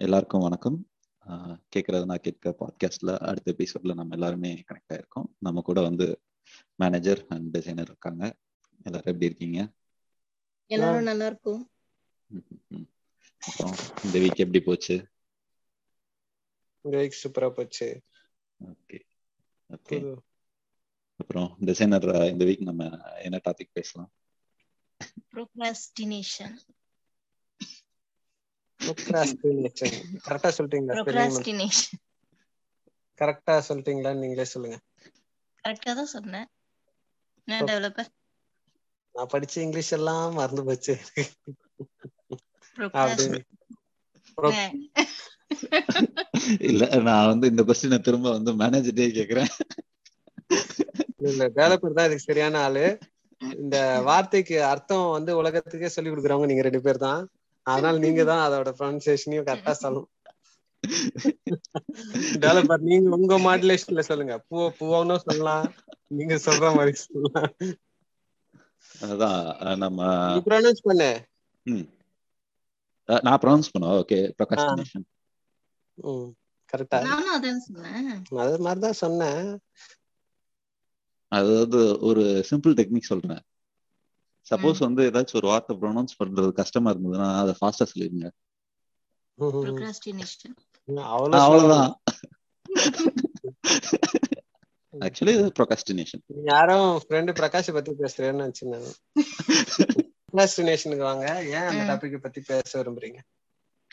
எல்லாருக்கும் வணக்கம். கேட்கறது நான் கேட்க பாட்காஸ்ட்ல அடுத்த எபிசோட்ல நம்ம எல்லாருமே கனெக்ட் ஆயிருக்கோம். நம்ம கூட வந்து மேனேஜர் அண்ட் டிசைனர் இருக்காங்க. எல்லாரும் எப்படி இருக்கீங்க? எல்லாரும் நல்லா இருக்கும். அப்புறம் இந்த வீக் எப்படி போச்சு? இந்த வீக் சூப்பரா போச்சு. ஓகே. ஓகே. அப்புறம் டிசைனர் இந்த வீக் நம்ம என்ன டாபிக் பேசலாம்? ப்ரோக்ராஸ்டினேஷன் ப்ரோக்ராஸ்டினேஷன் கரெக்டா சொல்லிட்டீங்களா ப்ரோக்ராஸ்டினேஷன் கரெக்டா சொல்லிட்டீங்களான்னு நீங்களே சொல்லுங்க. கரெக்டா தான் சொன்னேன். நான் டெவலப்பர் நான் படிச்ச இங்கிலீஷ் எல்லாம் மறந்து போச்சு. இல்ல நான் வந்து இந்த கொஸ்டினை திரும்ப வந்து மேனேஜர்டே கேக்குறேன். இல்ல டெவலப்பர் தான் இதுக்கு சரியான ஆளு. இந்த வார்த்தைக்கு அர்த்தம் வந்து உலகத்துக்கே சொல்லி கொடுக்குறவங்க நீங்க ரெண்டு பேர் தான். அதனால நீங்க தான் அதோட ப்ரொனன்சியேஷனையும் கரெக்டா சொல்லணும். டெவலப்பர் நீங்க உங்க மாடுலேஷன்ல சொல்லுங்க. பூ பூவோன்னு சொல்லலாம். நீங்க சொல்ற மாதிரி சொல்லலாம். அதான் நம்ம ப்ரொனவுன்ஸ் பண்ணு. நான் ப்ரொனவுன்ஸ் பண்ணுவேன் ஓகே ப்ரொகாஸ்டினேஷன் ம் கரெக்டா நானும் அதான் சொன்னேன். அது மாதிரி தான் சொன்னேன். அதாவது ஒரு சிம்பிள் டெக்னிக் சொல்றேன். சப்போஸ் வந்து ஏதாச்சும் ஒரு வார்த்தை ப்ரொனவுன்ஸ் பண்றது கஷ்டமா இருந்ததுன்னா அதை ஃபாஸ்டா சொல்லிருங்க ப்ரோக்ராஸ்டினேஷன் அவ்வளவுதான். ஆக்சுவலி ப்ரொகாஸ்டினேஷன் யாரும் ஃப்ரெண்டு பிரகாஷ் பத்தி பேசுறேன்னு நினைச்சிருந்தாங்க ப்ரோக்ராஸ்டினேஷனுக்கு வாங்க. ஏன் அந்த டாபிக் பத்தி பேச விரும்புறீங்க?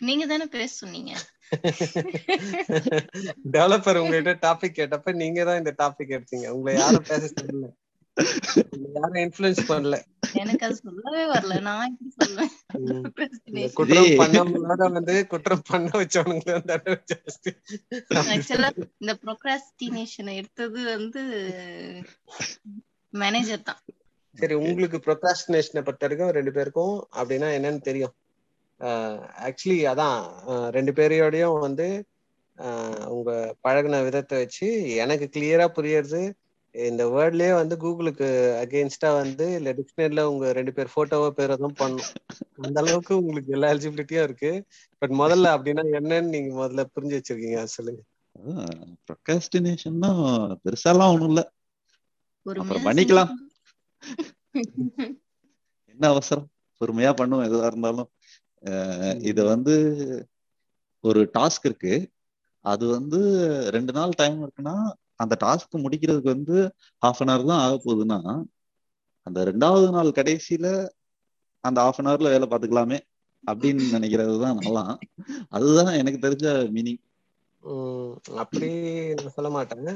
நீங்க தானே பேச சொன்னீங்க. டெவலப்பர் உங்ககிட்ட டாபிக் கேட்டப்ப நீங்க தான் இந்த டாபிக் எடுத்தீங்க. உங்களை யாரும் பேச சொல்லல. யாரும் இன்ஃபுளுன்ஸ் பண்ணல. எனக்கு அது சொல்லவே வரல. நான் எப்படி சொல்லுவேன் குற்றம் வந்து குற்றம் பண்ண வச்சவனுங்க தண்டனை ஜாஸ்தி ஆக்சுவலா இந்த ப்ரோக்ராஸ்டினேஷனை எடுத்தது வந்து மேனேஜர் தான். சரி உங்களுக்கு ப்ரொக்ராஸ்டினேஷனை பொறுத்த வரைக்கும் ரெண்டு பேருக்கும் அப்படின்னா என்னன்னு தெரியும். ஆக்சுவலி அதான் ரெண்டு பேரையோடையும் வந்து உங்க பழகின விதத்தை வச்சு எனக்கு கிளியரா புரியறது இந்த வேர்ட்லயே வந்து கூகுளுக்கு அகேன்ஸ்டா வந்து இல்ல டிக்ஷனரியில உங்க ரெண்டு பேர் போட்டோவோ பேரோ தான் பண்ணும் அந்த அளவுக்கு உங்களுக்கு எல்லா எலிஜிபிலிட்டியும் இருக்கு. பட் முதல்ல அப்படின்னா என்னன்னு நீங்க முதல்ல புரிஞ்சு வச்சிருக்கீங்க சொல்லுங்க. ப்ரொகாஸ்டினேஷன்னா பெருசாலாம் ஒண்ணும் இல்ல. அப்புறம் பண்ணிக்கலாம் என்ன அவசரம்? பொறுமையா பண்ணுவோம் எதுவா இருந்தாலும். இத வந்து ஒரு டாஸ்க் இருக்கு. அது வந்து ரெண்டு நாள் டைம் இருக்குன்னா அந்த டாஸ்க் முடிக்கிறதுக்கு வந்து ஹாஃப் அன் ஹவர் தான் ஆக போகுதுன்னா அந்த ரெண்டாவது நாள் கடைசியில அந்த ஹாஃப் அன் ஹவர்ல வேலை பார்த்துக்கலாமே அப்படின்னு நினைக்கிறது தான் நல்லா அதுதான் எனக்கு தெரிஞ்ச மீனிங் அப்படி சொல்ல மாட்டேன்.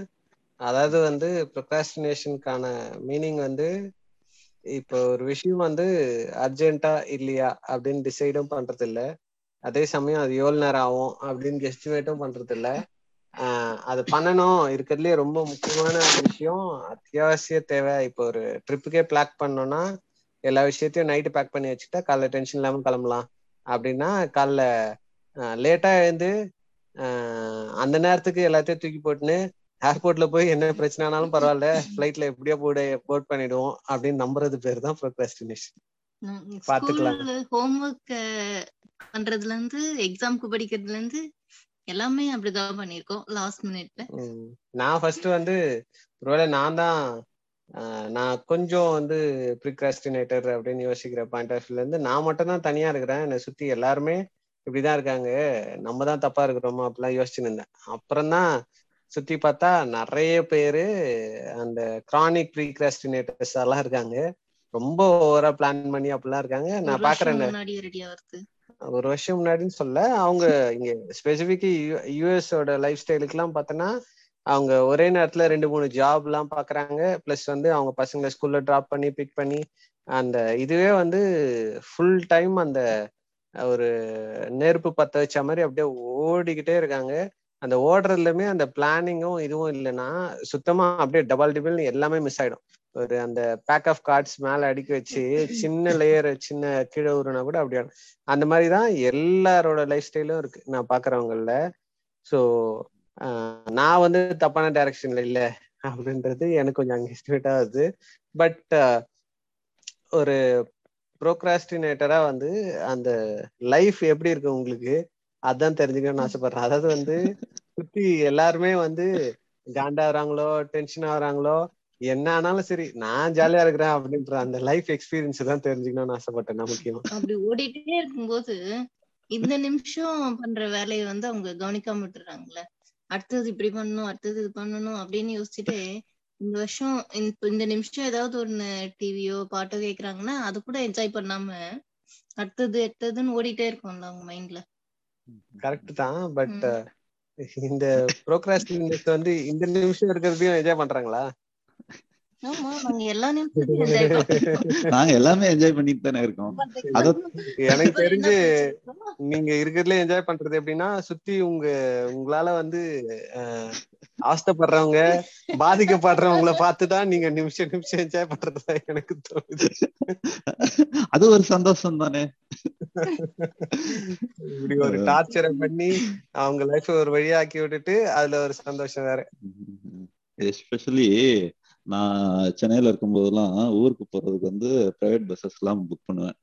அதாவது வந்து ப்ரொகாஸ்டினேஷனுக்கான மீனிங் வந்து இப்போ ஒரு விஷயம் வந்து அர்ஜென்ட்டா இல்லையா அப்படின்னு டிசைடும் பண்றது இல்ல அதே சமயம் அது எவ்வளவு நேரம் ஆகும் அப்படின்னு எஸ்டிமேட்டும் பண்றது இல்ல அது பண்ணணும். இருக்கிறதுலயே ரொம்ப முக்கியமான விஷயம் அத்தியாவசிய தேவை. இப்போ ஒரு ட்ரிப்புக்கே பிளாக் பண்ணோம்னா எல்லா விஷயத்தையும் நைட்டு பேக் பண்ணி வச்சுட்டா காலைல டென்ஷன் இல்லாம கிளம்பலாம். அப்படின்னா காலைல லேட்டா எழுந்து அந்த நேரத்துக்கு எல்லாத்தையும் தூக்கி போட்டுன்னு ஏர்போர்ட்ல போய் என்ன பிரச்சனை ஆனாலும் பரவாயில்ல ஃபிளைட்ல எப்படியோ போர்டு போர்ட் பண்ணிடுவோம் அப்படின்னு நம்புறது பேர் தான் ப்ரோக்ராஸ்டினேஷன் பாத்துக்கலாம் ஹோம் ஒர்க் பண்றதுல இருந்து எக்ஸாம்க்கு படிக்கிறதுல இருந்து எல்லாமே அப்படிதான் பண்ணிருக்கோம் லாஸ்ட் மினிட்ல நான் ஃபர்ஸ்ட் வந்து ஒருவேளை நான் தான் நான் கொஞ்சம் வந்து ப்ரிக்ராஸ்டினேட்டர் அப்படின்னு யோசிக்கிற பாயிண்ட் ஆஃப் இருந்து நான் மட்டும் தான் தனியா இருக்கிறேன். என்னை சுத்தி எல்லாருமே இப்படிதான் இருக்காங்க. நம்ம தான் தப்பா இருக்கிறோமா அப்படிலாம் யோசிச்சுன்னு இருந்தேன். அப்புறம் தான் சுத்தி பார்த்தா நிறைய பேரு அந்த கிரானிக் ப்ரீக்ராஸ்டினேட்டர்ஸ் எல்லாம் இருக்காங்க. ரொம்ப ஓவரா பிளான் பண்ணி அப்படிலாம் இருக்காங்க. நான் பாக்குறேன் ஒரு வருஷம் முன்னாடின்னு சொல்ல. அவங்க இங்க ஸ்பெசிபிக் யூஎஸோட லைஃப் ஸ்டைலுக்கு எல்லாம் பார்த்தோன்னா அவங்க ஒரே நேரத்துல ரெண்டு மூணு ஜாப் எல்லாம் பாக்குறாங்க. பிளஸ் வந்து அவங்க பசங்களை ஸ்கூல்ல டிராப் பண்ணி பிக் பண்ணி அந்த இதுவே வந்து ஃபுல் டைம் அந்த ஒரு நெருப்பு பத்த வச்ச மாதிரி அப்படியே ஓடிக்கிட்டே இருக்காங்க. அந்த ஓடுறதுலயுமே அந்த பிளானிங்கும் இதுவும் இல்லைன்னா சுத்தமா அப்படியே டபுள் டிபிள் எல்லாமே மிஸ் ஆயிடும். ஒரு அந்த பேக் ஆஃப் கார்ட்ஸ் மேல அடுக்கி வச்சு சின்ன லேயர் சின்ன கீழே ஊறுனா கூட அப்படி அந்த மாதிரிதான் எல்லாரோட லைஃப் ஸ்டைலும் இருக்கு. நான் பாக்குறவங்கள ஸோ நான் வந்து தப்பான டைரக்ஷன்ல இல்ல அப்படின்றது எனக்கு கொஞ்சம் அங்கே எஸ்டிமேட் ஆகுது பட் ஒரு ப்ரோக்ராஸ்டினேட்டரா வந்து அந்த லைஃப் எப்படி இருக்கு உங்களுக்கு? அதான் தெரிஞ்சுக்கணும்னு ஆசைப்படுறேன். அதாவது வந்து சுத்தி எல்லாருமே வந்து காண்டாகிறாங்களோ டென்ஷன் ஆகுறாங்களோ என்ன ஆனாலும் சரி நான் ஜாலியா இருக்கிறேன் அப்படின்ற அந்த லைஃப் எக்ஸ்பீரியன்ஸ் தான் தெரிஞ்சுக்கணும்னு ஆசைப்பட்டேன் நான் முக்கியமா. அப்படி ஓடிட்டே இருக்கும்போது இந்த நிமிஷம் பண்ற வேலையை வந்து அவங்க கவனிக்காம விட்டுறாங்கல்ல. அடுத்தது இப்படி பண்ணணும் அடுத்தது இது பண்ணணும் அப்படின்னு யோசிச்சுட்டு இந்த வருஷம் இந்த நிமிஷம் ஏதாவது ஒண்ணு டிவியோ பாட்டோ கேக்குறாங்கன்னா அது கூட என்ஜாய் பண்ணாம அடுத்தது அடுத்ததுன்னு ஓடிட்டே இருக்கும்ல அவங்க மைண்ட்ல கரெக்ட் தான் பட் இந்த ப்ரோக்ராஸ்டினேட் வந்து இந்த நிமிஷம் இருக்கிறதையும் என்ஜாய் பண்றாங்களா? நாங்க எல்லாமே என்ஜாய் பண்ணிட்டு தானே இருக்கோம். அத எனக்கு தெரிஞ்சு நீங்க இருக்கிறதுல என்ஜாய் பண்றது எப்படின்னா சுத்தி உங்க உங்களால வந்து அஹ், அவஸ்தைப்படுறவங்க பாதிக்கப்படுறவங்கள பார்த்துதான் நீங்க நிமிஷம் நிமிஷம் என்ஜாய் பண்றதா எனக்கு தோணுது. அது ஒரு சந்தோஷம் தானே? இப்படி ஒரு டார்ச்சரை பண்ணி அவங்க லைஃப் ஒரு வழியாக்கி விட்டுட்டு அதுல ஒரு சந்தோஷம் வேற. எஸ்பெஷலி நான் சென்னையில இருக்கும்போதெல்லாம் ஊருக்கு போறதுக்கு வந்து பிரைவேட் பஸ்ஸஸ் எல்லாம் புக் பண்ணுவேன்.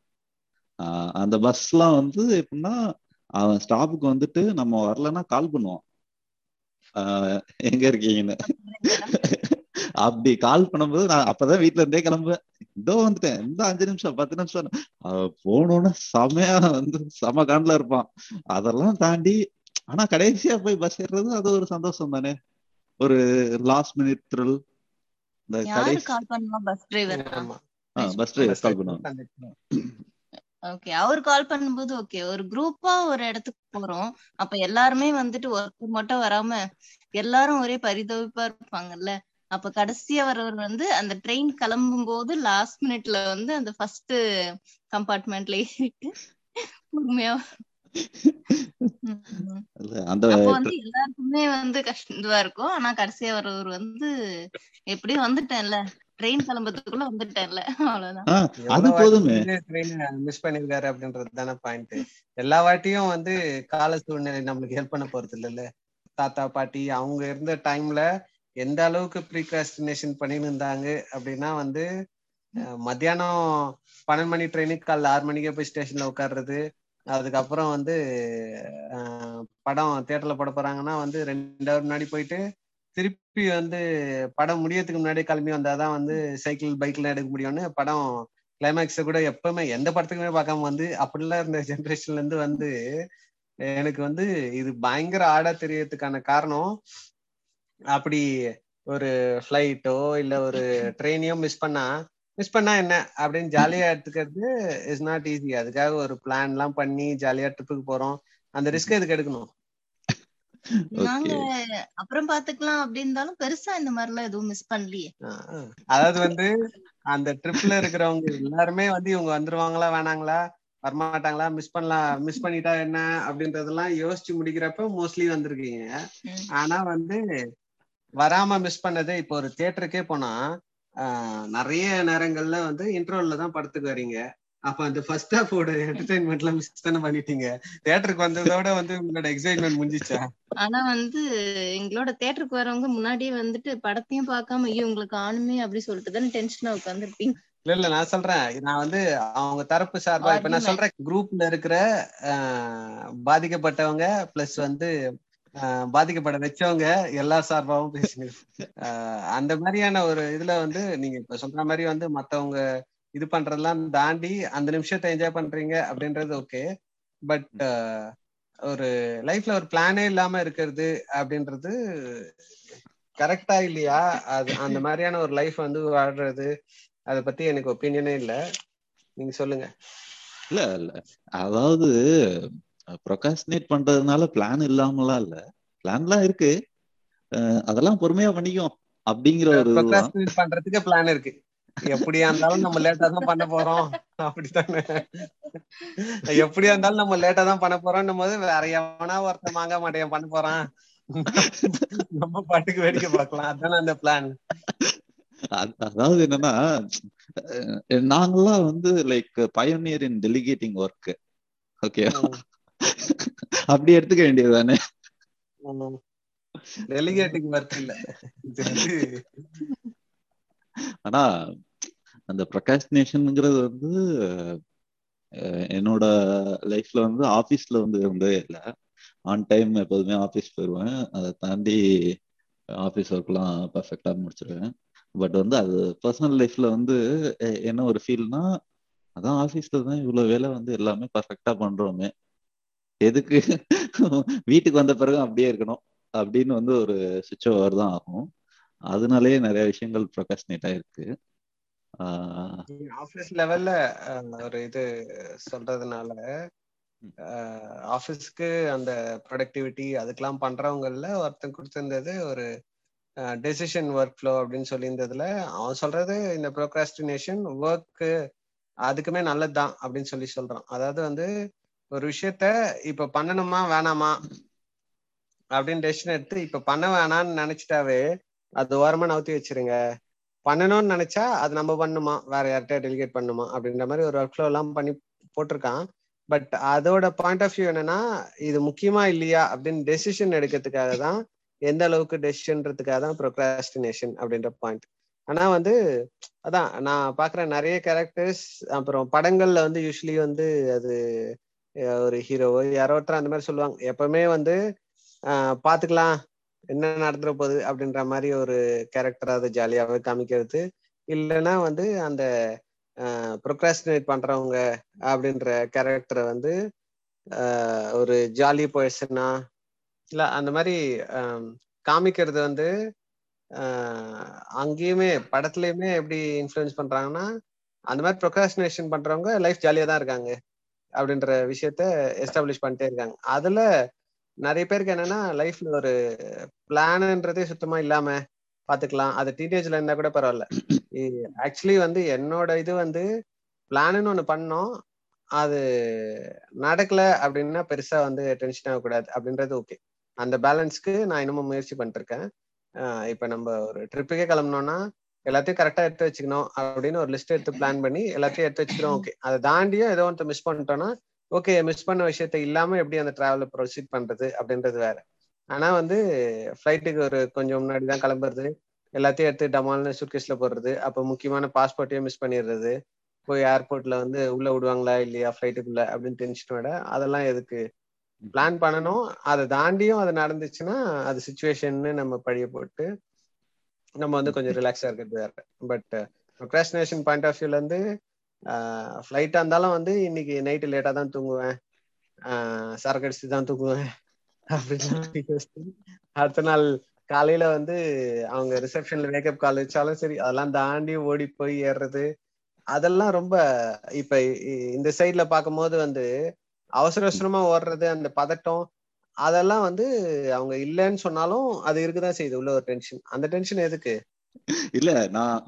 ஆஹ் அந்த பஸ் எல்லாம் வந்து எப்படின்னா அவன் ஸ்டாப்புக்கு வந்துட்டு நம்ம வரலன்னா கால் பண்ணுவான். ஆஹ் எங்க இருக்கீங்கன்னு. அப்படி கால் பண்ணும்போது நான் அப்பதான் வீட்டுல இருந்தே கிளம்புவேன். இதோ வந்துட்டேன். இந்த அஞ்சு நிமிஷம் பத்து நிமிஷம். அவன் போனோன்னு செமையா வந்து செம காண்டில் இருப்பான். அதெல்லாம் தாண்டி ஆனா கடைசியா போய் பஸ் ஏறுறது அது ஒரு சந்தோஷம் தானே. ஒரு லாஸ்ட் மினிட் த்ரில் இந்த கால் பண்ணுவா? பஸ் டிரைவர் ஆமா. பஸ் டிரைவர் கால் பண்ணுவாங்க. ஓகே அவர் கால் பண்ணும்போது ஓகே ஒரு குரூப்பா ஒரு இடத்துக்கு போறோம். அப்ப எல்லாருமே வந்துட்டு ஒருத்தர் மட்டும் வராம எல்லாரும் ஒரே பரிதவிப்பா இருப்பாங்கல்ல? அப்ப கடைசியா வரவர் வந்து அந்த ட்ரெயின் கிளம்பும் போது லாஸ்ட் மினிட்ல வந்து அந்த ஃபர்ஸ்ட் கம்பார்ட்மெண்ட்ல ஏறிட்டு பொறுமையா அந்த அப்போ வந்து எல்லாருக்குமே வந்து கஷ்டம் இதுவா இருக்கும். ஆனா கடைசியா வரவர் வந்து எப்படியும் வந்துட்டேன்ல. ட்ரெயின் கிளம்புறதுக்குள்ள வந்துட்டேன்ல. அவ்வளவுதான். அது போதுமே. ட்ரெயின் மிஸ் பண்ணிருக்காரு அப்படின்றது தானே பாயிண்ட் எல்லா வாட்டியும் வந்து கால சூழ்நிலை நம்மளுக்கு ஹெல்ப் பண்ண போறது இல்லைல்ல. தாத்தா பாட்டி அவங்க இருந்த டைம்ல எந்த அளவுக்கு ப்ரீகாஸ்டினேஷன் பண்ணிட்டு இருந்தாங்க அப்படின்னா வந்து மத்தியானம் பன்னெண்டு மணி ட்ரெயினுக்கு காலைல ஆறு மணிக்கே போய் ஸ்டேஷன்ல உட்கார்றது அதுக்கப்புறம் வந்து படம் தியேட்டர்ல போட போறாங்கன்னா வந்து ரெண்டு ஹவர் முன்னாடி போயிட்டு திருப்பி வந்து படம் முடியறதுக்கு முன்னாடி கிளம்பி வந்தாதான் வந்து சைக்கிள் பைக்ல எடுக்க முடியும்னு படம் கிளைமேக்ஸ கூட எப்பவுமே எந்த படத்துக்குமே பார்க்காம வந்து அப்படிலாம் இருந்த ஜென்ரேஷன்ல இருந்து வந்து எனக்கு வந்து இது பயங்கர ஆடா தெரியறதுக்கான காரணம் அப்படி ஒரு ஃபிளைட்டோ இல்ல ஒரு ட்ரெயினையோ மிஸ் பண்ணா மிஸ் பண்ணா என்ன? அப்படின்னு ஜாலியா எடுத்துக்கிறது இஸ் நாட் ஈஸி அதுக்காக ஒரு பிளான் எல்லாம் பண்ணி ஜாலியா ட்ரிப்புக்கு போறோம். அந்த ரிஸ்க் எதுக்கு எடுக்கணும். நாங்க ஓகே. அப்புறம் பாத்துக்கலாம் அப்படி இருந்தாலும் பெருசா இந்த மாதிரி எல்லாம் எதுவும் மிஸ் பண்ணலையே. அதாவது வந்து அந்த ட்ரிப்ல இருக்கிறவங்க எல்லாருமே வந்து இவங்க வந்துருவாங்களா வேணாங்களா வரமாட்டாங்களா மிஸ் பண்ணலாம் மிஸ் பண்ணிட்டா என்ன அப்படின்றதெல்லாம் யோசிச்சு முடிக்கிறப்ப மோஸ்ட்லி வந்திருக்கீங்க. ஆனா வந்து வராம மிஸ் பண்ணது இப்போ ஒரு தியேட்டருக்கே போனா நிறைய நேரங்கள்ல வந்து இன்ட்ரோல்ல தான் படத்துக்கு வரீங்க அப்ப அந்த ஃபர்ஸ்ட் ஹாஃபோட என்டர்டைன்மெண்ட்ல மிஸ் தானே பண்ணிட்டீங்க. தியேட்டருக்கு வந்ததோட வந்து உங்களோட எக்ஸைட்மெண்ட் முடிஞ்சிச்சா? ஆனா வந்து எங்களோட தேட்டருக்கு வரவங்க முன்னாடியே வந்துட்டு படத்தையும் பார்க்காம ஐயோ உங்களுக்கு ஆணுமே அப்படி சொல்லிட்டு தானே டென்ஷனா உட்காந்துருப்பீங்க இல்ல இல்ல நான் சொல்றேன். நான் வந்து அவங்க தரப்பு சார்பா இப்ப நான் சொல்றேன் குரூப்ல இருக்கிற பாதிக்கப்பட்டவங்க பிளஸ் வந்து பாதிக்கப்பட வச்சவங்க எல்லா சார்பாவும் பேசுங்க. அந்த மாதிரியான ஒரு இதுல வந்து நீங்க இப்ப சொல்ற மாதிரி வந்து மத்தவங்க இது பண்றதெல்லாம் தாண்டி அந்த நிமிஷத்தை என்ஜாய் பண்றீங்க அப்படின்றது ஓகே பட் ஒரு லைஃப்ல ஒரு பிளானே இல்லாம இருக்கிறது அப்படின்றது கரெக்டா இல்லையா? அது அந்த மாதிரியான ஒரு லைஃப் வந்து வாழ்றது அத பத்தி எனக்கு ஒப்பீனியனே இல்ல. நீங்க சொல்லுங்க. இல்ல இல்ல. அதாவது ப்ரொகாஸ்டினேட் பண்றதுனால பிளான் இல்லாமலாம் இல்ல. பிளான்லாம் இருக்கு. அதெல்லாம் பொறுமையா பண்ணிக்கும் அப்படிங்கிற ஒரு பண்றதுக்கு பிளான் இருக்கு. எப்படியா இருந்தாலும் நம்ம லேட்டா தான் பண்ண போறோம். அப்படித்தானே? எப்படியா இருந்தாலும் நம்ம லேட்டா தான் பண்ண போறோம்னும் போது வேற எவனா ஒருத்தன் மாங்க மாட்டேன் பண்ண போறான். நம்ம பாட்டுக்கு வேடிக்கை பார்க்கலாம். அதானே அந்த பிளான் அது- அதாவது என்னன்னா அஹ் நாங்கெல்லாம் வந்து like pioneer in delegating work okay அப்படி எடுத்துக்க வேண்டியது தானே டெலிகேட்டிங் ஒர்க் இல்ல. ஆனா அந்த ப்ரொகாஸ்டினேஷன்ங்கிறது வந்து என்னோட லைஃப்ல வந்து ஆபீஸ்ல வந்து இருந்ததே இல்ல. ஆன் டைம் எப்போதுமே ஆஃபீஸ் போயிடுவேன் அதை தாண்டி ஆஃபீஸ் ஒர்க்லாம் பர்ஃபெக்டாக முடிச்சிருவேன். பட் வந்து அது பர்சனல் லைஃப்ல வந்து என்ன ஒரு ஃபீல்னா அதான் ஆஃபீஸ்ல தான் இவ்வளோ வேலை வந்து எல்லாமே பர்ஃபெக்டா பண்றோமே. எதுக்கு வீட்டுக்கு வந்த பிறகு அப்படியே இருக்கணும் அப்படின்னு வந்து ஒரு சுவிட்ச் ஓவர் தான் ஆகும். அதனாலேயே நிறைய விஷயங்கள் ப்ரொகாஸ்டினேட் ஆயிருக்கு. ஆஹ் ஆஃபீஸ் லெவல்ல ஒரு இது சொல்றதுனால ஆஃபீஸ்க்கு அந்த ப்ரொடக்டிவிட்டி அதுக்கெல்லாம் பண்றவங்கல்ல ஒருத்தன் கொடுத்திருந்தது ஒரு டெசிஷன் ஒர்க் ஃப்ளோ அப்படின்னு சொல்லியிருந்ததுல அவன் சொல்றது இந்த ப்ரோக்ராஸ்டினேஷன் ஒர்க்கு அதுக்குமே நல்லதுதான் அப்படின்னு சொல்லி சொல்றான். அதாவது வந்து ஒரு விஷயத்த இப்ப பண்ணணுமா வேணாமா? அப்படின்னு டெசிஷன் எடுத்து இப்ப பண்ண வேணாம்னு நினைச்சிட்டாவே அது ஓரமா நவுத்தி வச்சிருங்க. பண்ணணும்னு நினைச்சா அது நம்ம பண்ணுமா? வேற யார்கிட்ட டெலிகேட் பண்ணுமா? அப்படின்ற மாதிரி ஒரு ஒர்க் ஃப்ளோ எல்லாம் பண்ணி போட்டிருக்கான். பட் அதோட பாயிண்ட் ஆஃப் வியூ என்னன்னா இது முக்கியமா இல்லையா? அப்படின்னு டெசிஷன் எடுக்கிறதுக்காக தான் எந்த அளவுக்கு டெசிஷன்றதுக்காக தான் ப்ரொக்ராஸ்டினேஷன் அப்படின்ற பாயிண்ட் ஆனா வந்து அதான் நான் பாக்குற நிறைய கேரக்டர்ஸ் அப்புறம் படங்கள்ல வந்து யூஸ்வலி வந்து அது ஒரு ஹீரோவோ யாரோ ஒருத்தர் அந்த மாதிரி சொல்லுவாங்க. எப்பவுமே வந்து பாத்துக்கலாம் என்ன நடந்துற போகுது அப்படின்ற மாதிரி ஒரு கேரக்டர் அதை ஜாலியாவே காமிக்கிறது. இல்லைன்னா வந்து அந்த ப்ரொக்ராஸ்டினேட் பண்றவங்க அப்படின்ற கேரக்டரை வந்து ஒரு ஜாலி பர்சனா இல்ல அந்த மாதிரி காமிக்கிறது வந்து அங்கேயுமே படத்துலயுமே எப்படி இன்ஃப்ளூயன்ஸ் பண்றாங்கன்னா அந்த மாதிரி ப்ரொக்ராஸ்டினேஷன் பண்றவங்க லைஃப் ஜாலியா தான் இருக்காங்க. அப்படின்ற விஷயத்த எஸ்டாப்ளிஷ் பண்ணிட்டே இருக்காங்க. அதுல நிறைய பேருக்கு என்னன்னா லைஃப்ல ஒரு பிளான்ன்றதே சுத்தமா இல்லாம பாத்துக்கலாம். அது டீனேஜ்ல இருந்தா கூட பரவாயில்ல. ஆக்சுவலி வந்து என்னோட இது வந்து பிளான்னு ஒண்ணு பண்ணோம். அது நடக்கல அப்படின்னா பெருசா வந்து டென்ஷன் ஆகக்கூடாது அப்படின்றது ஓகே அந்த பேலன்ஸ்க்கு நான் இன்னமும் முயற்சி பண்ணிட்டு இருக்கேன். இப்ப நம்ம ஒரு ட்ரிப்புக்கே கிளம்புனோம்னா எல்லாத்தையும் கரெக்டா எடுத்து வச்சுக்கணும் அப்படின்னு ஒரு லிஸ்ட் எடுத்து பிளான் பண்ணி எல்லாத்தையும் எடுத்து வச்சுக்கிறோம். ஓகே அதை தாண்டியும் ஏதோ ஒன்று மிஸ் பண்ணிட்டோம்னா ஓகே மிஸ் பண்ண விஷயத்த இல்லாம எப்படி அந்த டிராவல ப்ரொசீட் பண்றது அப்படின்றது வேற. ஆனா வந்து ஃப்ளைட்டுக்கு ஒரு கொஞ்சம் முன்னாடி தான் கிளம்புறது. எல்லாத்தையும் எடுத்து டமால்னு சுட்கேஸ்ல போடுறது. அப்போ முக்கியமான பாஸ்போர்ட்டையும் மிஸ் பண்ணிடுறது. போய் ஏர்போர்ட்ல வந்து உள்ள விடுவாங்களா இல்லையா ஃப்ளைட்டுக்குள்ள அப்படின்னு டென்ஷன் விட அதெல்லாம் எதுக்கு? பிளான் பண்ணணும். அதை தாண்டியும் அது நடந்துச்சுன்னா அது சுச்சுவேஷன்னு நம்ம பழிய போட்டு நம்ம வந்து கொஞ்சம் ரிலாக்ஸா இருக்கிறது வேற. பட் ப்ரொக்ராஸ்டினேஷன் பாயிண்ட் ஆஃப் வியூல இருந்து ஃப்ளைட்டா இருந்தாலும் வந்து இன்னைக்கு நைட்டு லேட்டா தான் தூங்குவேன். சரக்கு அடிச்சுட்டு தான் தூங்குவேன். அப்படின்னு அடுத்த நாள் காலையில வந்து அவங்க ரிசப்ஷன்ல மேக்கப் கால் வச்சாலும் சரி அதெல்லாம் தாண்டி ஓடி போய் ஏறுறது. அதெல்லாம் ரொம்ப இப்ப இந்த சைட்ல பார்க்கும்போது வந்து அவசர அவசரமா ஓடுறது அந்த பதட்டம் அதெல்லாம் வந்து அவங்க இல்லைன்னு சொன்னாலும் அது இருக்குதான் செய்யுது உள்ள ஒரு டென்ஷன் அந்த டென்ஷன் எதுக்கு? இல்ல நான்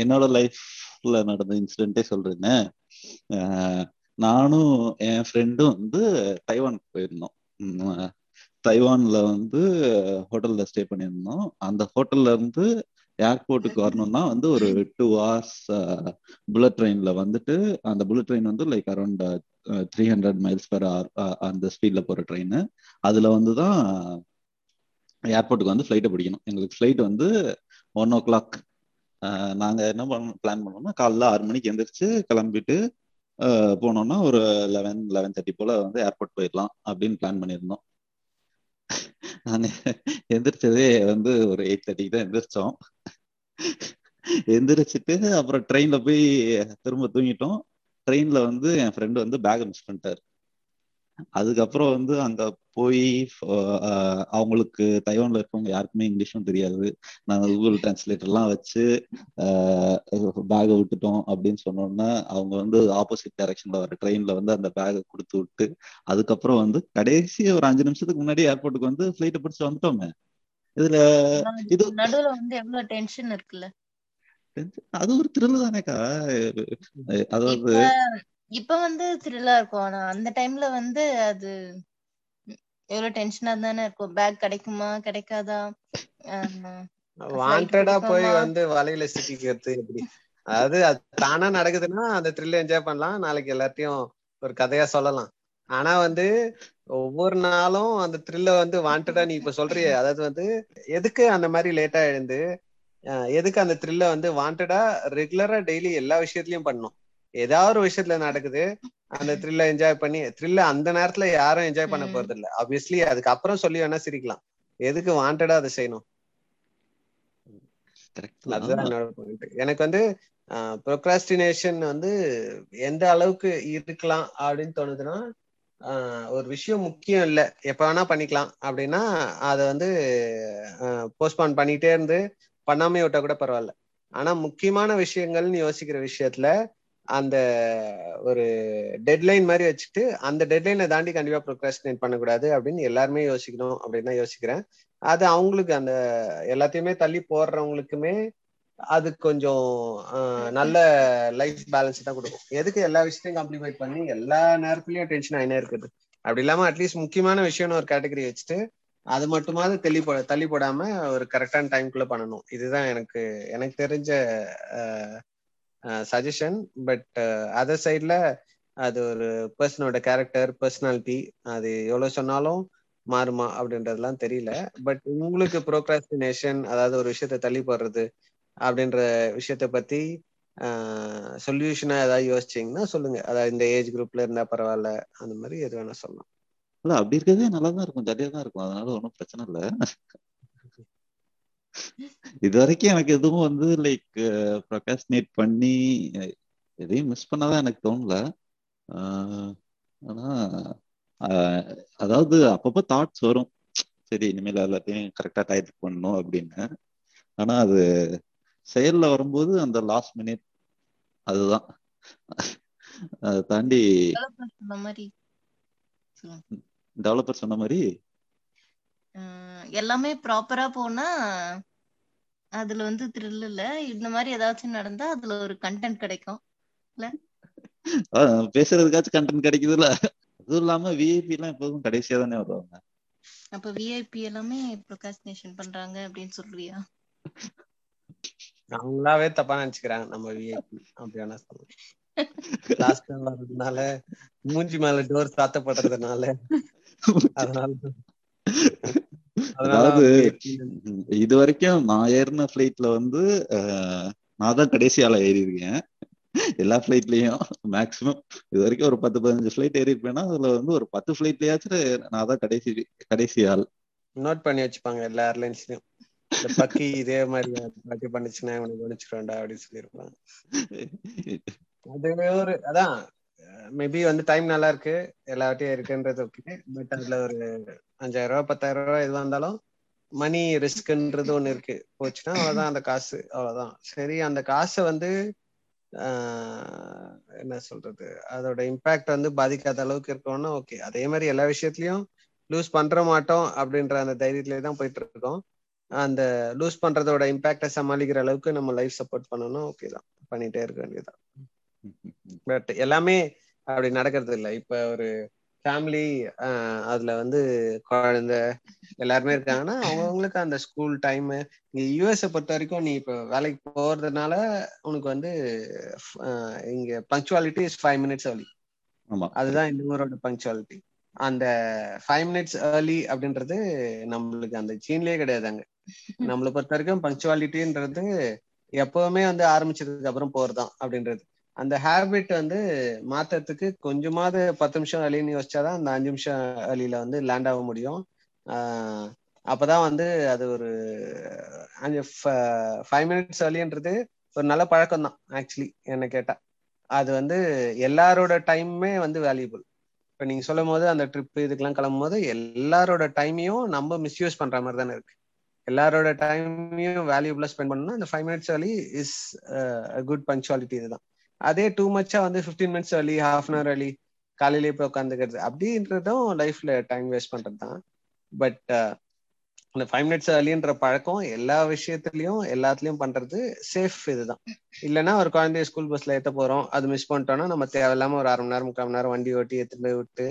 என்னோட லைஃப்ல நடந்த இன்சிடென்ட்டே சொல்றேன்னு நானும் என் ஃப்ரெண்டும் வந்து தைவானுக்கு போயிருந்தோம். தைவான்ல வந்து ஹோட்டல்ல ஸ்டே பண்ணியிருந்தோம். அந்த ஹோட்டல்ல இருந்து ஏர்போர்ட்டுக்கு வரணும்னா வந்து ஒரு டூ ஹவர்ஸ் புல்லட் ட்ரெயின்ல வந்துட்டு அந்த புல்லட் ட்ரெயின் வந்து like around three hundred miles per hour அந்த ஸ்பீட்ல போற ட்ரெயின் அதுல வந்து தான் ஏர்போர்ட்டுக்கு வந்து ஃப்ளைட்டை பிடிக்கணும். எங்களுக்கு ஃப்ளைட் வந்து ஒன் ஓ கிளாக் நாங்க என்ன பண்ண பிளான் பண்ணோம்னா காலைல ஆறு மணிக்கு எந்திரிச்சு கிளம்பிட்டு போனோம்னா ஒரு லெவன் லெவன் தேர்ட்டி போல வந்து ஏர்போர்ட் போயிடலாம் அப்படின்னு பிளான் பண்ணியிருந்தோம். நாங்க எந்திரிச்சதே வந்து ஒரு எயிட் தேர்ட்டிக்கு தான் எந்திரிச்சோம். எந்திரிச்சிட்டு அப்புறம் ட்ரெயின்ல போய் திரும்ப தூங்கிட்டோம். ட்ரெயின்ல வந்து என் ஃப்ரெண்டு வந்து பேக் மிஸ் பண்ணிட்டாரு. அதுக்கப்புறம் வந்து அங்க போய் அவங்களுக்கு தைவான்ல இருக்கவங்க யாருக்குமே இங்கிலீஷும் தெரியாது. நாங்க கூகுள் டிரான்ஸ்லேட்டர் எல்லாம் வச்சு பேகை விட்டுட்டோம் அப்படின்னு சொன்னோன்னா அவங்க வந்து ஆப்போசிட் டைரக்ஷன்ல வர ட்ரெயின்ல வந்து அந்த பேகை கொடுத்து விட்டு அதுக்கப்புறம் வந்து கடைசி ஒரு அஞ்சு நிமிஷத்துக்கு முன்னாடி ஏர்போர்ட்டுக்கு வந்து ஃபிளைட்டை பிடிச்சு வந்துட்டோமே. இதுல இது நடுவுல வந்து எவ்வளவு டென்ஷன் இருக்குல்ல? அது ஒரு த்ரில் தானேக்கா. அதாவது இப்ப வந்து த்ரில்லா இருக்கும். ஆனா அந்த டைம்ல வந்து அது எவ்வளவு டென்ஷனா தானே இருக்கும். பேக் கிடைக்குமா கிடைக்காதா? வாண்டடா போய்? வந்து வலையில சிக்கிக்கிறது எப்படி? அதாவது அது தானா நடக்குதுன்னா அந்த த்ரில்ல என்ஜாய் பண்ணலாம். நாளைக்கு எல்லாத்தையும் ஒரு கதையா சொல்லலாம். ஆனா வந்து ஒவ்வொரு நாளும் அந்த த்ரில்ல வந்து வாண்டடா நீ இப்ப சொல்றியே. அதாவது வந்து எதுக்கு அந்த மாதிரி லேட்டா எழுந்து எதுக்கு அந்த த்ரில்ல வந்து வாண்டடா ரெகுலரா டெய்லி எல்லா விஷயத்துலயும் பண்ணும் ஏதாவது ஒரு விஷயத்துல நடக்குது அந்த த்ரில்ல என்ஜாய் பண்ணி த்ரில்ல அந்த நேரத்துல யாரும் என்ஜாய் பண்ண. போறது இல்ல ஆப்வியஸ்லி அதுக்கப்புறம் சொல்லி வேணா சிரிக்கலாம். எதுக்கு வாண்டடா அதை செய்யணும்? அதுதான் என்னோட எனக்கு வந்து ப்ரொக்ராஸ்டினேஷன் வந்து எந்த அளவுக்கு இருக்கலாம் அப்படின்னு தோணுதுன்னா ஒரு விஷயம் முக்கியம் இல்ல. எப்ப வேணா பண்ணிக்கலாம். அப்படின்னா அதை வந்து போஸ்ட்பான் பண்ணிட்டே இருந்து பண்ணாமே விட்டா கூட பரவாயில்ல. ஆனா முக்கியமான விஷயங்கள்னு யோசிக்கிற விஷயத்துல அந்த ஒரு டெட்லைன் மாதிரி வச்சுட்டு அந்த டெட்லைனை தாண்டி கண்டிப்பா ப்ரொக்ராஸ்டினேட் பண்ணக்கூடாது அப்படின்னு எல்லாருமே யோசிக்கணும் அப்படின்னு தான் யோசிக்கிறேன். அது அவங்களுக்கு அந்த எல்லாத்தையுமே தள்ளி போடுறவங்களுக்குமே அது கொஞ்சம் நல்ல லைஃப் பேலன்ஸ் தான் கொடுக்கும். எதுக்கு எல்லா விஷயத்தையும் காம்ப்ளிமெண்ட் பண்ணி எல்லா நேரத்துலயும் டென்ஷன் ஆயினே இருக்குது. அப்படி இல்லாம அட்லீஸ்ட் முக்கியமான விஷயம்னு ஒரு கேட்டகரி வச்சுட்டு அது மட்டுமாவது தெளிப்பட போ தள்ளி போடாம ஒரு கரெக்டான டைம்குள்ள பண்ணணும். இதுதான் எனக்கு எனக்கு தெரிஞ்ச சஜஷன் பட் அதர் சைட்ல அது ஒரு பர்சனோட கேரக்டர் பர்சனாலிட்டி அது எவ்வளவு சொன்னாலும் மாறுமா அப்படின்றதுலாம் தெரியல. பட் உங்களுக்கு ப்ரோக்ராஸ்டினேஷன் அதாவது ஒரு விஷயத்த தள்ளி போடுறது அப்படின்ற விஷயத்த பத்தி சொல்யூஷனா ஏதாவது யோசிச்சீங்கன்னா சொல்லுங்க. அதாவது இந்த ஏஜ் குரூப்ல இருந்தா பரவாயில்ல அந்த மாதிரி எது வேணா சொல்லலாம். இல்ல அப்படி இருக்கிறதே நல்லா தான் இருக்கும். ஜாலியா தான் இருக்கும். அதனால ஒன்றும் பிரச்சனை இல்ல. இது வரைக்கும் எனக்கு எதுவும் வந்து லைக் ப்ரொகாஸ்டினேட் பண்ணி எதையும் மிஸ் பண்ணாதான் எனக்கு தோணல. ஆஹ், ஆனா அதாவது அப்பப்போ தாட்ஸ் வரும். சரி இனிமேல் எல்லாத்தையும் கரெக்டா டயத்துக்கு பண்ணணும் அப்படின்னு. ஆனா அது செயல்ல வரும்போது அந்த லாஸ்ட் மினிட் அதுதான். அதை தாண்டி டெவலப்பர் சொன்ன மாதிரி எல்லாமே ப்ராப்பரா போனா அதுல வந்து த்ரில் இல்ல. இந்த மாதிரி ஏதாச்சும் நடந்தா அதுல ஒரு கண்டென்ட் கிடைக்கும். பேசுறதுக்காச்சும் கண்டென்ட் கிடைக்குதுல்ல. அதுவும் இல்லாம விஐபி எல்லாம் எப்போதும் கடைசியா தானே வருவாங்க. அப்ப விஐபி எல்லாமே ப்ரொகாஸ்டினேஷன் பண்றாங்க அப்படின்னு சொல்றியா? அவங்களாவே தப்பா நினைச்சுக்கிறாங்க நம்ம விஐபி அப்படி வேணா சொல்லலாம். லாஸ்ட் மூஞ்சி மேல டோர் சாத்தப்படுறதுனால அதாவது இது வரைக்கும் நான் ஏறின ஃபிளைட்ல வந்து நான் தான் கடைசி ஆளா ஏறி இருக்கேன் எல்லா ஃபிளைட்லயும் மேக்சிமம் இது வரைக்கும் ஒரு பத்து பதினஞ்சு ஃபிளைட் ஏறி இருப்பேன்னா அதுல வந்து ஒரு பத்து ஃபிளைட்லயாச்சும் நான் தான் கடைசி கடைசி ஆள். நோட் பண்ணி வச்சுப்பாங்க எல்லா ஏர்லைன்ஸ்லயும் பக்கி இதே மாதிரி பாட்டி பண்ணுச்சுன்னா இவனுக்கு கவனிச்சிருவேன்டா அப்படின்னு சொல்லியிருப்பாங்க. அதுவே ஒரு அதான் மேபி வந்து டைம் நல்லா இருக்கு எல்லா வாட்டியும் இருக்குன்றது ஓகே பட் அதுல ஒரு அஞ்சாயிரம் ரூபாய் பத்தாயிரம் ரூபாய் எதுவா இருந்தாலும் மணி ரிஸ்க்ன்றது ஒண்ணு இருக்கு. போச்சுன்னா அவ்வளவுதான் அந்த காசு. அவ்வளவுதான். சரி அந்த காசை வந்து என்ன சொல்றது? அதோட இம்பாக்ட் வந்து பாதிக்காத அளவுக்கு இருக்கணும்னா ஓகே அதே மாதிரி எல்லா விஷயத்துலயும் லூஸ் பண்ற மாட்டோம் அப்படின்ற அந்த தைரியத்திலே தான் போயிட்டு இருக்கோம் அந்த லூஸ் பண்றதோட இம்பாக்டை சமாளிக்கிற அளவுக்கு நம்ம லைஃப் சப்போர்ட் பண்ணணும். ஓகே தான். பண்ணிட்டே இருக்க வேண்டியதுதான். பட் எல்லாமே அப்படி நடக்கிறது இல்ல. இப்ப ஒரு ஃபேமிலி அதுல வந்து குழந்தை எல்லாருமே இருக்காங்கன்னா அவங்கவுங்களுக்கு அந்த ஸ்கூல் டைம் இங்க யூஎஸ்ஐ பொறுத்த வரைக்கும் நீ இப்ப வேலைக்கு போறதுனால உனக்கு வந்து இங்க punctuality is five minutes early. ஆமா. அதுதான் இந்த ஊரோட பங்க்சுவாலிட்டி அந்த ஃபைவ் மினிட்ஸ் ஏர்லி அப்படின்றது நம்மளுக்கு அந்த சீன்லயே கிடையாது அங்க. நம்மளை பொறுத்த வரைக்கும் பங்க்சுவாலிட்டின்றது எப்பவுமே வந்து ஆரம்பிச்சதுக்கு அப்புறம் போறதுதான் அப்படின்றது. அந்த ஹேபிட் வந்து மாத்துறதுக்கு கொஞ்சமாவது பத்து நிமிஷம் அழின்னு யோசிச்சாதான் அந்த அஞ்சு நிமிஷம் அழியில வந்து லேண்ட் ஆக முடியும். அப்பதான் வந்து அது ஒரு அஞ்சு ஃபைவ் மினிட்ஸ் அழின்றது ஒரு நல்ல பழக்கம் தான் ஆக்சுவலி என்ன கேட்டா. அது வந்து எல்லாரோட டைமுமே வந்து வேல்யூபிள் இப்போ நீங்க சொல்லும் போது அந்த ட்ரிப் இதுக்கெல்லாம் கிளம்பும் போது எல்லாரோட டைமையும் நம்ம மிஸ்யூஸ் பண்ற மாதிரி தானே இருக்கு. எல்லாரோட டைமையும் வேல்யூபிளா ஸ்பெண்ட் பண்ணணும்னா அந்த ஃபைவ் மினிட்ஸ் வழி இஸ் குட் பங்க்சுவாலிட்டி இதுதான். அதே டூ மச்சா வந்து ஃபிஃப்டீன் மினிட்ஸ் வழி ஹாஃப் அன் ஹவர் வழி காலையிலேயே போய் உட்காந்துக்கிறது அப்படின்றதும் லைஃப்ல டைம் வேஸ்ட் பண்றது தான் பட் இந்த ஃபைவ் மினிட்ஸ் அலின்ற பழக்கம் எல்லா விஷயத்துலயும் எல்லாத்துலயும் பண்றது சேஃப் இதுதான். இல்லைன்னா ஒரு குழந்தைய ஸ்கூல் பஸ்ல ஏத்த போறோம் அது மிஸ் பண்ணிட்டோம்னா நம்ம தேவையில்லாம ஒரு அரை மணி நேரம் முக்கால் மணி நேரம் வண்டி ஓட்டி எடுத்துட்டு விட்டு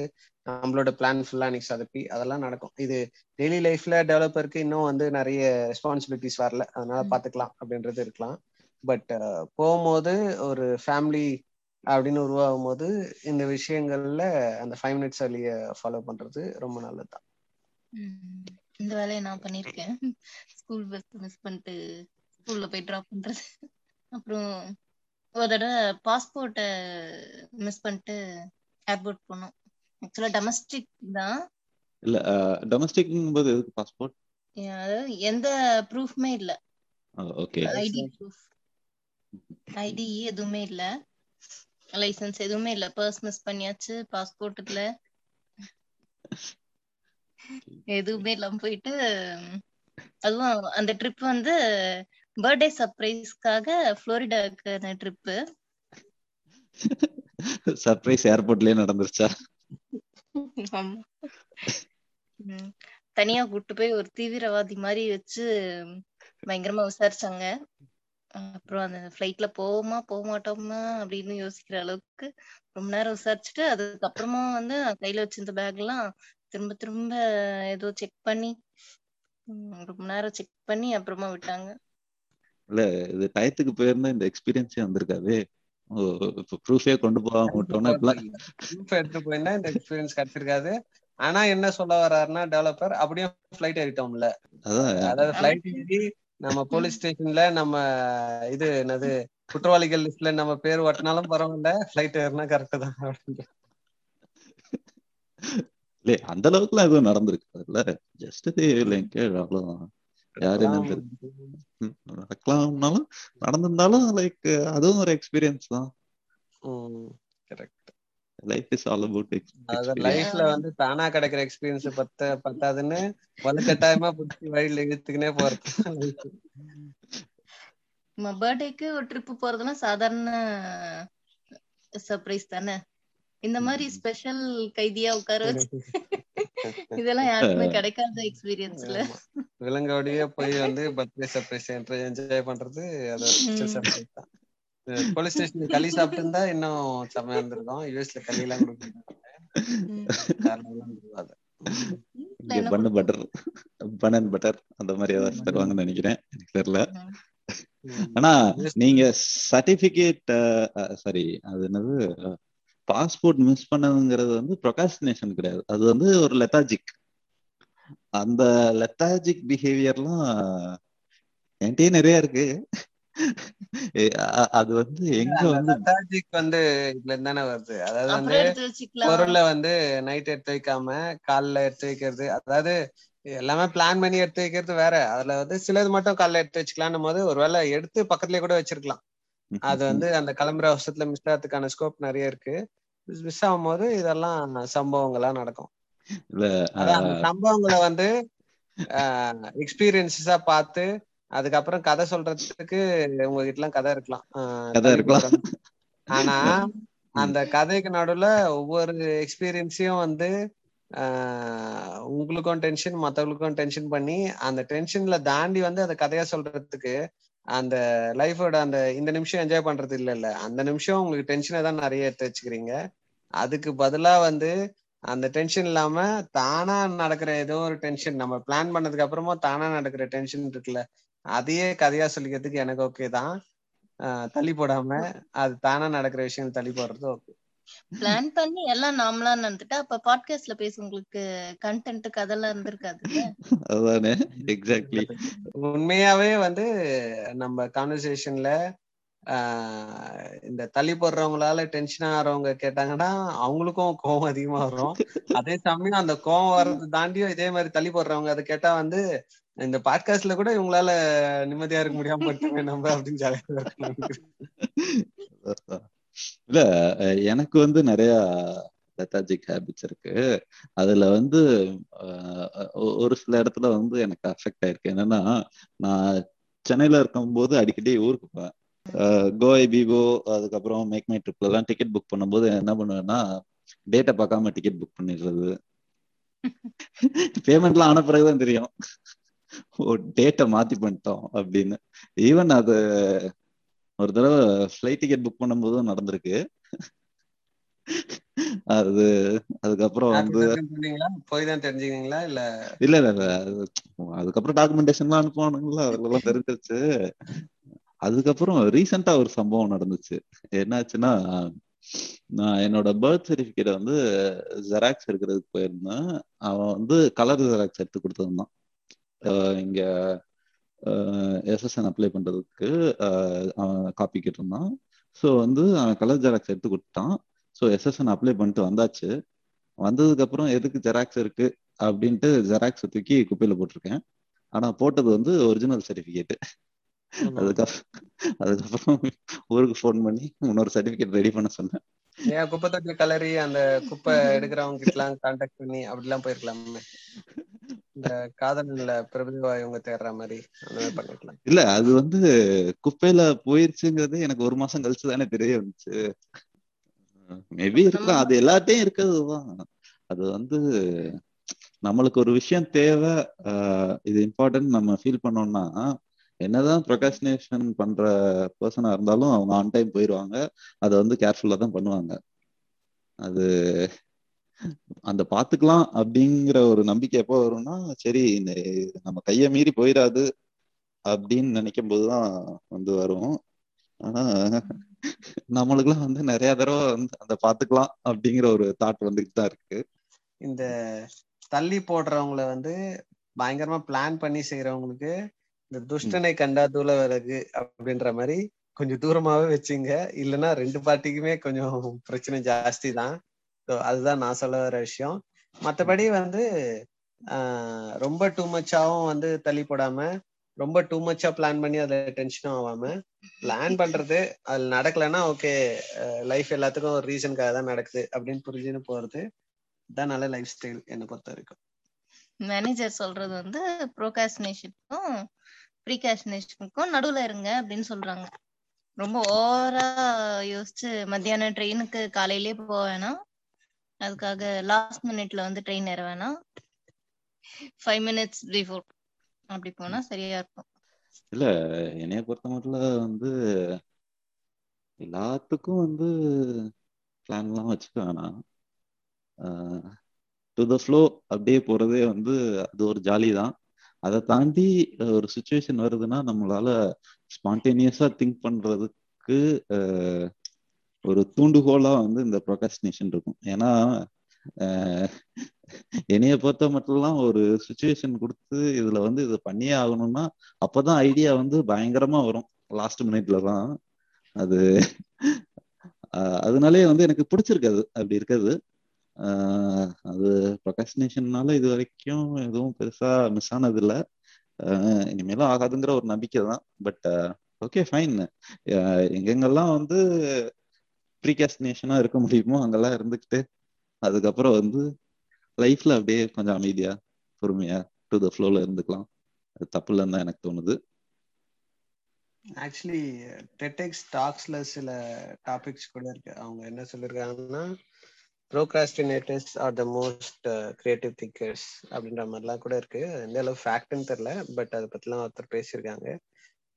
நம்மளோட பிளான் ஃபுல்லா அன்னைக்கு சொதப்பி அதெல்லாம் நடக்கும். இது டெய்லி லைஃப்ல டெவலப்பருக்கு இன்னும் வந்து நிறைய ரெஸ்பான்சிபிலிட்டிஸ் வரல. அதனால பாத்துக்கலாம் அப்படின்றது இருக்கலாம். பட் போகும்போது ஒரு ஃபேமிலி அப்படின்னு உருவாகும் போது இந்த விஷயங்கள்ல அந்த ஃபைவ் மினிட்ஸ் வழிய ஃபாலோ பண்றது ரொம்ப நல்லதுதான். இந்த வேலையை நான் பண்ணிருக்கேன். ஸ்கூல் பஸ் மிஸ் பண்ணிட்டு ஸ்கூல்ல போய் ட்ராப் பண்றது. அப்புறம் ஒரு தடவை பாஸ்போர்ட்டை மிஸ் பண்ணிட்டு ஏர்போர்ட் போனோம். ஆக்சுவலா டொமஸ்டிக் தான். இல்ல டொமஸ்டிக் போது எதுக்கு பாஸ்போர்ட் எந்த ப்ரூஃப்மே இல்ல. ஓகே ஐடி ப்ரூஃப் ஐடி எதுவுமே இல்ல. லைசென்ஸ் எதுவுமே இல்ல. பர்ஸ் மிஸ் பண்ணியாச்சு. பாஸ்போர்ட் இல்ல எதுவுமே இல்லாம போயிட்டு அதுவும் அந்த ட்ரிப் வந்து பர்த்டே சர்ப்ரைஸ்க்காக புளோரிடாக்கு ட்ரிப்பு சர்ப்ரைஸ் ஏர்போர்ட்லயே நடந்துருச்சா. தனியா கூட்டு போய் ஒரு தீவிரவாதி மாதிரி வச்சு பயங்கரமா விசாரிச்சாங்க. அப்புறம் அந்த ஃபிளைட்ல போவோமா போக மாட்டோமா அப்படின்னு யோசிக்கிற அளவுக்கு ரொம்ப நேரம் விசாரிச்சுட்டு அதுக்கப்புறமா வந்து கையில வச்சிருந்த பேக் எல்லாம் திரும்ப திரும்ப ஏதோ செக் பண்ணி ரொம்ப நேரம் செக் பண்ணி அப்புறமா விட்டாங்க. இல்ல இது டயத்துக்கு போயிருந்தா இந்த எக்ஸ்பீரியன்ஸே வந்திருக்காது. ஓ இப்ப ப்ரூஃபே கொண்டு போகாம விட்டோம்னா இப்பெல்லாம் ப்ரூஃப் எடுத்து போயிருந்தா இந்த எக்ஸ்பீரியன்ஸ் கிடைச்சிருக்காது. ஆனா என்ன சொல்ல வர்றாருன்னா டெவலப்பர் அப்படியே ஃபிளைட் ஏறிட்டோம்ல. அதான். அதாவது ஃபிளைட் ஏறி நம்ம போலீஸ் ஸ்டேஷன்ல நம்ம இது என்னது குற்றவாளிகள் லிஸ்ட்ல நம்ம பேர் ஒட்டினாலும் பரவாயில்ல ஃபிளைட் ஏறினா கரெக்ட் தான் அப்படின்னு. இல்ல அந்த அளவுக்குலாம் எதுவும் நடந்திருக்காதுல்ல ஜஸ்ட் லிங்க் அவ்வளவுதான் யாரு நடக்கலாம்னாலும் நடந்திருந்தாலும் லைக் அதுவும் ஒரு எக்ஸ்பீரியன்ஸ் தான் correct. Life is all about அதாவது லைஃப்ல வந்து தானா கிடைக்கிற எக்ஸ்பீரியன்ஸ் பத்த பத்தாதுன்னு வலுக்கட்டாயமா புடிச்சு வழியில இழுத்துக்கினே போறது பர்த்டேக்கு ஒரு ட்ரிப் போறதெல்லாம் சாதாரண சர்ப்ரைஸ் தானே? இந்த மாதிரி ஸ்பெஷல் கைதியா உட்கார வச்சு இதெல்லாம் யாருக்குமே கிடைக்காத எக்ஸ்பீரியன்ஸ்ல. விலங்கோடயே போய் வந்து பர்த்டே சர்ப்ரைஸ் என்ஜாய் பண்றது அது. சர்ப்ரைஸ் தான். போலீஸ் ஸ்டேஷன் களி சாப்பிட்டு இருந்தா இன்னும் செம்மையா இருந்திருக்கும். யூஎஸ்ல களி எல்லாம் கொடுக்குறாங்க பட்டர் பன் அண்ட் பட்டர் அந்த மாதிரி ஏதாவது தருவாங்கன்னு நினைக்கிறேன். எனக்கு தெரியல. ஆனா நீங்க சர்டிபிகேட் சாரி அது என்னது? பாஸ்போர்ட் மிஸ் பண்ணதுங்கிறது வந்து ப்ரொகாஸ்டினேஷன் கிடையாது. அது வந்து ஒரு லெத்தாஜிக் அந்த லெத்தாஜிக் பிஹேவியர்லாம் என்கிட்டயே நிறைய இருக்கு. அது வந்து எங்க வந்து லெத்தாஜிக் வந்து இதுல தானே வருது. அதாவது வந்து பொருளை வந்து நைட் எடுத்து வைக்காம காலைல எடுத்து வைக்கிறது. அதாவது எல்லாமே பிளான் பண்ணி எடுத்து வைக்கிறது வேற. அதுல வந்து சிலது மட்டும் காலைல எடுத்து வச்சுக்கலாம்னும் போது ஒருவேளை எடுத்து பக்கத்துலயே கூட வச்சிருக்கலாம். அது வந்து அந்த கிளம்புற அவசரத்துல மிஸ் ஆகிறதுக்கான ஸ்கோப் நிறைய இருக்கு. மிஸ் ஆகும் போது இதெல்லாம் சம்பவங்களா நடக்கும். இல்ல அதான் அந்த சம்பவங்களை வந்து எக்ஸ்பீரியன்ஸஸா பார்த்து அதுக்கப்புறம் கதை சொல்றதுக்கு உங்ககிட்ட எல்லாம் கதை இருக்கலாம். கதை இருக்கலாம். ஆனா அந்த கதைக்கு நடுவுல ஒவ்வொரு எக்ஸ்பீரியன்ஸையும் வந்து ஆஹ் உங்களுக்கும் டென்ஷன் மத்தவங்களுக்கும் டென்ஷன் பண்ணி அந்த டென்ஷன்ல தாண்டி வந்து அந்த கதையா சொல்றதுக்கு அந்த லைஃபோட அந்த இந்த நிமிஷம் என்ஜாய் பண்றது இல்ல இல்ல அந்த நிமிஷம் உங்களுக்கு டென்ஷனை தான் நிறைய எடுத்து வச்சுக்கிறீங்க. அதுக்கு பதிலா வந்து அந்த டென்ஷன் இல்லாம தானா நடக்கிற ஏதோ ஒரு டென்ஷன் நம்ம பிளான் பண்ணதுக்கு அப்புறமா தானா நடக்கிற டென்ஷன் இருக்குல்ல அதையே கதையா சொல்லிக்கிறதுக்கு எனக்கு ஓகே தான். ஆஹ் தள்ளி போடாம அது தானா நடக்கிற விஷயம் தள்ளி போடுறது ஓகே பிளான் பண்ணி எல்லாம் நாமளா நடந்துட்டா அப்ப பாட்காஸ்ட்ல பேச உங்களுக்கு கண்டென்ட் கதெல்லாம் இருந்திருக்காது அதுதானே எக்ஸாக்ட்லி உண்மையாவே வந்து நம்ம கான்வர்சேஷன்ல இந்த தள்ளி போடுறவங்களால டென்ஷன் ஆகிறவங்க கேட்டாங்கன்னா அவங்களுக்கும் கோவம் அதிகமா வரும். அதே சமயம் அந்த கோவம் வர்றது தாண்டியும் இதே மாதிரி தள்ளி போடுறவங்க அதை கேட்டா வந்து இந்த பாட்காஸ்ட்ல கூட இவங்களால நிம்மதியா இருக்க முடியாம போட்டுமே நம்ம அப்படின்னு ஜாலியா. இல்ல எனக்கு வந்து நிறைய லெத்தாஜிக் ஹேபிட்ஸ் இருக்கு. அதுல வந்து ஒரு சில இடத்துல வந்து எனக்கு அஃபெக்ட் ஆயிருக்கு. என்னன்னா நான் சென்னையில இருக்கும்போது அடிக்கடி ஊருக்கு போவேன். கோவை பிபோ அதுக்கப்புறம் மேக் மை ட்ரிப்ல எல்லாம் டிக்கெட் புக் பண்ணும்போது என்ன பண்ணுவேன்னா டேட்டை பார்க்காம டிக்கெட் புக் பண்ணிடுறது. பேமெண்ட்லாம் ஆன பிறகுதான் தெரியும். ஓ டேட்டை மாத்தி பண்ணிட்டோம் அப்படின்னு. ஈவன் அது ஒரு தடவை ஃப்ளைட் டிக்கெட் புக் பண்ணும்போதும் நடந்திருக்கு. அது அதுக்கப்புறம் வந்து போய் தான் தெரிஞ்சுக்கிங்களா இல்ல இல்ல இல்ல இல்ல. அது அதுக்கப்புறம் டாக்குமெண்டேஷன்லாம் அனுப்புவானுங்களா? அதெல்லாம் தெரிஞ்சிருச்சு. அதுக்கப்புறம் ரீசெண்டா ஒரு சம்பவம் நடந்துச்சு. என்னாச்சுன்னா நான் என்னோட பர்த் சர்டிபிகேட் வந்து ஜெராக்ஸ் எடுக்கிறதுக்கு போயிருந்தேன். அவன் வந்து கலர் ஜெராக்ஸ் எடுத்து கொடுத்துருந்தான். இங்க எஸ்எஸ்என் அப்ளை பண்றதுக்கு காப்பி கேட்டிருந்தான். ஸோ வந்து அவன் கலர் ஜெராக்ஸ் எடுத்து கொடுத்தான் ஸோ எஸ்எஸ்என் அப்ளை பண்ணிட்டு வந்தாச்சு. வந்ததுக்கு அப்புறம் எதுக்கு ஜெராக்ஸ் இருக்கு? அப்படின்ட்டு ஜெராக்ஸ் தூக்கி குப்பையில போட்டிருக்கேன். ஆனா போட்டது வந்து ஒரிஜினல் சர்டிபிகேட் அதுக்கப்புறம் அதுக்கப்புறம் ஊருக்கு ஃபோன் பண்ணி இன்னொரு சர்டிபிகேட் ரெடி பண்ண சொன்னேன். ஏன் குப்பை தொட்டி கலரி அந்த குப்பை எடுக்கிறவங்க கிட்ட கான்டாக்ட் பண்ணி அப்படிலாம் போயிருக்கலாமே. இந்த காதல்ல பிரபுதேவா இவங்க தேடுற மாதிரி பண்ணிக்கலாம் இல்ல அது வந்து குப்பையில போயிருச்சுங்கிறது எனக்கு ஒரு மாசம் கழிச்சு தானே தெரிய வந்துச்சு. மேபி இருக்கலாம். அது எல்லாத்தையும் இருக்கிறதுதான். அது வந்து நம்மளுக்கு ஒரு விஷயம் தேவை இது இம்பார்ட்டன்ட் நம்ம ஃபீல் பண்ணோம்னா என்னதான் ப்ரொகாசினேஷன் பண்ற பர்சனா இருந்தாலும் அவங்க ஆன் டைம் போயிடுவாங்க அதை வந்து கேர்ஃபுல்லா தான் பண்ணுவாங்க. அது அந்த பாத்துக்கலாம் அப்படிங்கிற ஒரு நம்பிக்கை எப்போ வரும்னா சரி இந்த நம்ம கைய மீறி போயிடாது அப்படின்னு நினைக்கும் போதுதான் வந்து வரும். ஆனா நம்மளுக்குலாம் வந்து நிறைய தடவை வந்து அந்த பாத்துக்கலாம் அப்படிங்கிற ஒரு தாட் வந்துட்டு தான் இருக்கு. இந்த தள்ளி போடுறவங்கள வந்து பயங்கரமா பிளான் பண்ணி செய்யறவங்களுக்கு இந்த துஷ்டனை கண்டா தூள விறகு அப்படின்ற மாதிரி கொஞ்சம் தூரமாவே வச்சுங்க. இல்லைன்னா ரெண்டு பார்ட்டிக்குமே கொஞ்சம் பிரச்சனை ஜாஸ்தி தான் அதுதான் நான் சொல்ல வர விஷயம். மற்றபடி வந்து ரொம்ப டூ மச்சாவும் வந்து தள்ளி போடாம ரொம்ப டூ மச்சா பிளான் பண்ணி அதுல டென்ஷனும் ஆகாம பிளான் பண்றது அது நடக்கலன்னா ஓகே லைஃப் எல்லாத்துக்கும் ஒரு ரீசனுக்காக தான் நடக்குது அப்படின்னு புரிஞ்சுன்னு போறது தான் நல்ல லைஃப் ஸ்டைல் என்னை பொறுத்த வரைக்கும் மேனேஜர் சொல்றது வந்து ப்ரோகாஸ்டினேஷனுக்கும் ப்ரீகாஸ்டினேஷனுக்கும் நடுவுல இருங்க அப்படின்னு சொல்றாங்க. ரொம்ப ஓவரா யோசிச்சு மத்தியானம் ட்ரெயினுக்கு காலையிலே போக வேணாம். அதுக்காக லாஸ்ட் மினிட்ல வந்து ட்ரெயின் ஏற வேணாம் ஃபைவ் மினிட்ஸ் பிஃபோர் அப்படி போனா சரியா இருக்கும். இல்ல என்னைய பொறுத்த மட்டும் வந்து எல்லாத்துக்கும் வந்து பிளான்லாம் வச்சுக்க வேணாம். டு த ஃப்ளோ அப்படியே போறதே வந்து அது ஒரு ஜாலி தான். அதை தாண்டி ஒரு சுச்சுவேஷன் வருதுன்னா நம்மளால ஸ்பான்டேனியஸா திங்க் பண்றதுக்கு ஒரு தூண்டுகோலா வந்து இந்த ப்ரொகாஸ்டினேஷன் இருக்கும். ஏன்னா என்னைய பொறுத்த மட்டும்லாம் ஒரு சுச்சுவேஷன் கொடுத்து இதுல வந்து இதை பண்ணியே ஆகணும்னா அப்பதான் ஐடியா வந்து பயங்கரமா வரும். லாஸ்ட் மினிட்ல தான் அது அதனாலே வந்து எனக்கு பிடிச்சிருக்காது. அப்படி இருக்காது. அது ப்ரொகாஸ்டினேஷன்னால இது வரைக்கும் எதுவும் பெருசா மிஸ் ஆனது இல்லை இனிமேலும் ஆகாதுங்கிற ஒரு நம்பிக்கை தான் பட் ஓகே ஃபைன் எங்கெங்கெல்லாம் வந்து ப்ரீகாஸ்டினேஷனா இருக்க முடியுமோ அங்கெல்லாம் இருந்துக்கிட்டு அதுக்கப்புறம் வந்து லைஃப்ல அப்படியே கொஞ்சம் அமைதியா பொறுமையா டு த ஃப்ளோல இருந்துக்கலாம். அது தப்பு இல்லைன்னு தான் எனக்கு தோணுது. ஆக்சுவலி டெட்டெக்ஸ் டாக்ஸ்ல சில டாபிக்ஸ் கூட இருக்கு. அவங்க என்ன சொல்லியிருக்காங்கன்னா procrastinators are the most creative thinkers அப்படின்ற மாதிரிலாம் கூட இருக்கு. எந்த அளவு ஃபேக்ட்னு தெரில பட் அதை பத்திலாம் ஒருத்தர் பேசியிருக்காங்க.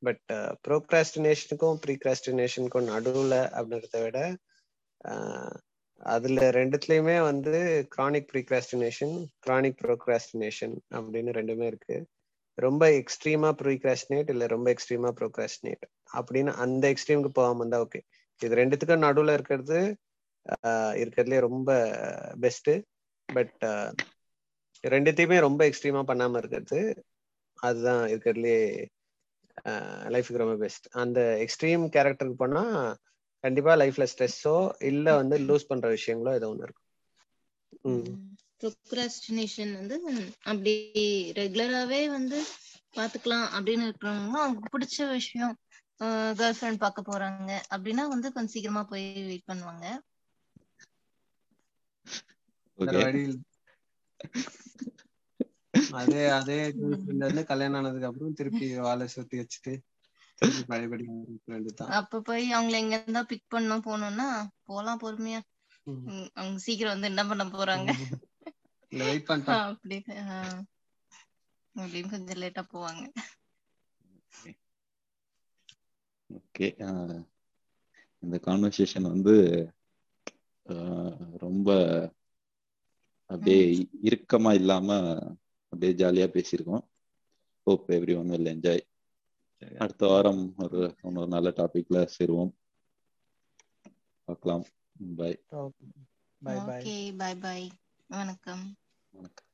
பட் ப்ரோக்ராஸ்டினேஷனுக்கும் ப்ரீக்ராஸ்டினேஷனுக்கும் நடுவில் அப்படின்றத விட uh, அதுல ரெண்டுத்துலயுமே வந்து கிரானிக் ப்ரீக்ராஸ்டினேஷன் கிரானிக் ப்ரோக்ராஸ்டினேஷன் அப்படின்னு ரெண்டுமே இருக்கு. ரொம்ப எக்ஸ்ட்ரீமா ப்ரீக்ராஸ்டினேட் இல்ல ரொம்ப எக்ஸ்ட்ரீமா ப்ரோக்ராஸ்டினேட் அப்படின்னு அந்த எக்ஸ்ட்ரீமுக்கு போகாம இருந்தா ஓகே இது ரெண்டுத்துக்கும் நடுவுல இருக்கிறது uh, இருக்கிறதுலே ரொம்ப பெஸ்ட் பட் uh, ரெண்டுத்தையுமே ரொம்ப எக்ஸ்ட்ரீமா பண்ணாம இருக்கிறது அதுதான் இருக்கிறதுலே லைஃபுக்கு ரொம்ப பெஸ்ட் அந்த எக்ஸ்ட்ரீம் கேரக்டருக்கு போனா கண்டிப்பா லைஃப்ல ஸ்ட்ரெஸ்ஸோ இல்ல வந்து லூஸ் பண்ற விஷயங்களோ ஏதோ ஒண்ணு இருக்கும். ப்ரோக்ராஸ்டினேஷன் வந்து அப்படி ரெகுலராவே வந்து பாத்துக்கலாம் அப்படின்னு இருக்கிறவங்க அவங்க பிடிச்ச விஷயம் கேர்ள் ஃப்ரெண்ட் பார்க்க போறாங்க அப்படின்னா வந்து கொஞ்சம் சீக்கிரமா போய் வெயிட் பண்ணுவாங்க. அதே அதே கேர்ள் கல்யாணம் ஆனதுக்கு அப்புறம் திருப்பி வாழை சுத்தி வச்சுட்டு பழையபடி அப்ப போய் அவங்கள எங்க இருந்தா பிக் பண்ணோம் போனோம்னா போலாம் பொறுமையா. அவங்க சீக்கிரம் வந்து என்ன பண்ண போறாங்க? வெயிட் பண்ணிட்டா அப்படி அப்படின்னு கொஞ்சம் லேட்டா போவாங்க. ஓகே இந்த கான்வர்சேஷன் வந்து ரொம்ப அப்படியே இறுக்கமா இல்லாம அப்படியே ஜாலியா பேசியிருக்கோம். Hope everyone will enjoy அடுத்த வாரம் ஒரு இன்னொரு நல்ல டாபிக்ல சேருவோம். பார்க்கலாம். பாய் பாய் பாய் ஓகே பாய் பாய் வணக்கம். வணக்கம்.